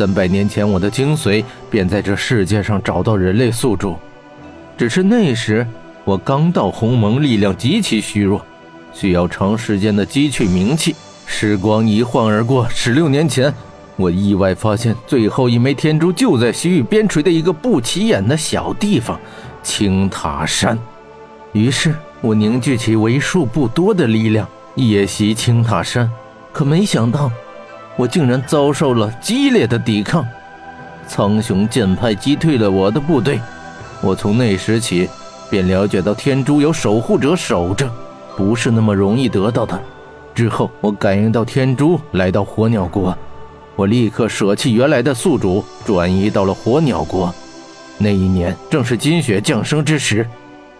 三百年前，我的精髓便在这世界上找到人类宿主。只是那时我刚到鸿蒙，力量极其虚弱，需要长时间的积蓄名气。时光一晃而过，十六年前，我意外发现最后一枚天珠就在西域边陲的一个不起眼的小地方——青塔山。于是，我凝聚起为数不多的力量，夜袭青塔山。可没想到，我竟然遭受了激烈的抵抗。苍雄剑派击退了我的部队。我从那时起，便了解到天珠有守护者守着，不是那么容易得到的。之后，我感应到天珠来到火鸟国，我立刻舍弃原来的宿主，转移到了火鸟国。那一年正是金雪降生之时，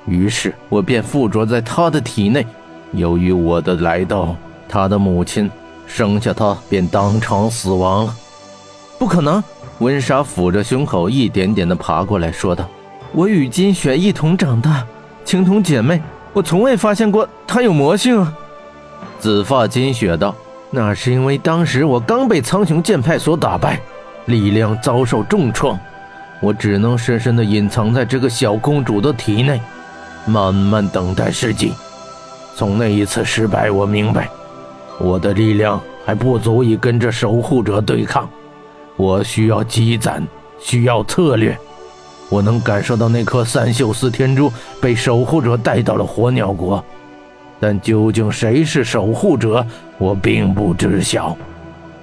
于是我便附着在他的体内。由于我的来到，他的母亲生下他便当场死亡了。不可能！温莎抚着胸口，一点点地爬过来说道：“我与金雪一同长大，情同姐妹，我从未发现过她有魔性啊。”紫发金雪道：“那是因为当时我刚被苍穹剑派所打败，力量遭受重创，我只能深深地隐藏在这个小公主的体内，慢慢等待时机。从那一次失败，我明白，我的力量还不足以跟这守护者对抗，我需要积攒，需要策略。我能感受到那颗三秀四天珠被守护者带到了火鸟国。”但究竟谁是守护者，我并不知晓。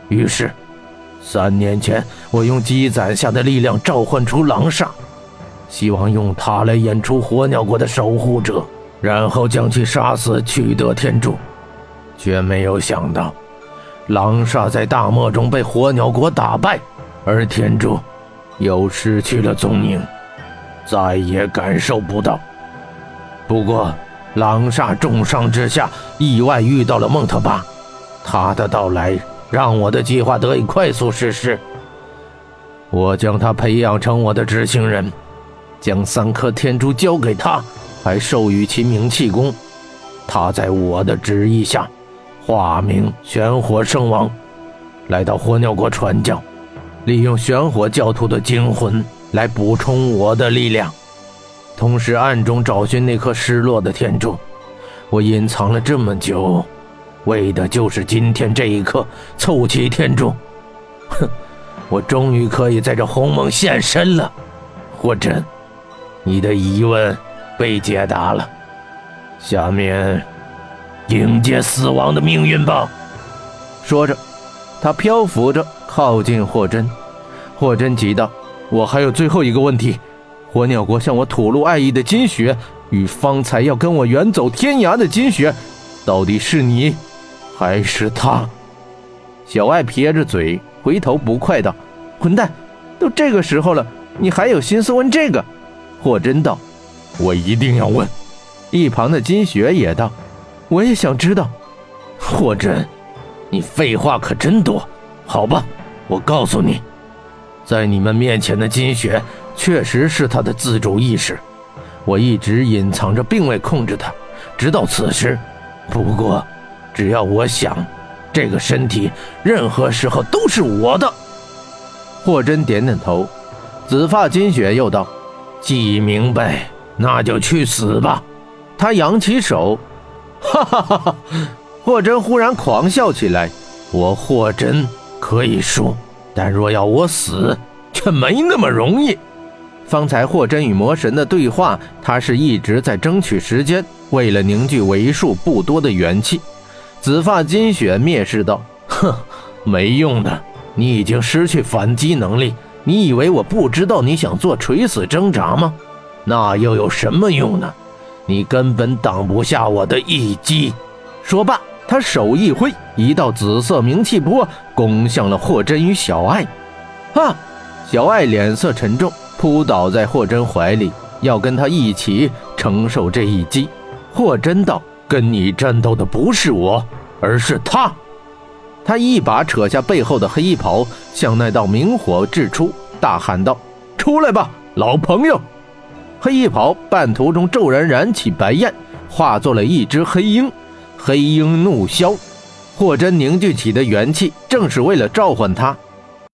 于是，三年前，我用积攒下的力量召唤出狼煞，希望用它来演出火鸟国的守护者，然后将其杀死，取得天珠。却没有想到，狼煞在大漠中被火鸟国打败，而天珠又失去了踪影，再也感受不到。不过，狼煞重伤之下，意外遇到了孟特巴，他的到来让我的计划得以快速实施。我将他培养成我的执行人，将三颗天珠交给他，还授予其名气功。他在我的旨意下，化名玄火圣王，来到火鸟国传教，利用玄火教徒的精魂来补充我的力量。同时暗中找寻那颗失落的天珠，我隐藏了这么久，为的就是今天这一刻凑齐天珠。哼，我终于可以在这鸿蒙现身了。霍真，你的疑问被解答了，下面迎接死亡的命运吧。说着，他漂浮着靠近霍真。霍真急道：“我还有最后一个问题。”火鸟国向我吐露爱意的金雪，与方才要跟我远走天涯的金雪，到底是你，还是他？小爱撇着嘴，回头不快道：“混蛋，都这个时候了，你还有心思问这个？”霍真道：“我一定要问。”一旁的金雪也道：“我也想知道。”霍真，你废话可真多。好吧，我告诉你，在你们面前的金雪。确实是他的自主意识，我一直隐藏着，并未控制他，直到此时。不过，只要我想，这个身体任何时候都是我的。霍真点点头。紫发金雪又道：“既明白，那就去死吧。”他扬起手，哈哈哈哈！霍真忽然狂笑起来：“我霍真可以输，但若要我死，却没那么容易。”方才霍真与魔神的对话，他是一直在争取时间，为了凝聚为数不多的元气。紫发金雪蔑视道：“哼，没用的，你已经失去反击能力。你以为我不知道你想做垂死挣扎吗？那又有什么用呢？你根本挡不下我的一击。”说罢，他手一挥，一道紫色冥气波攻向了霍真与小爱。啊！小爱脸色沉重。扑倒在霍真怀里，要跟他一起承受这一击。霍真道：“跟你战斗的不是我，而是他。”他一把扯下背后的黑袍，向那道明火掷出，大喊道：“出来吧，老朋友！”黑衣袍半途中骤然燃起白焰，化作了一只黑鹰。黑鹰怒啸，霍真凝聚起的元气，正是为了召唤他。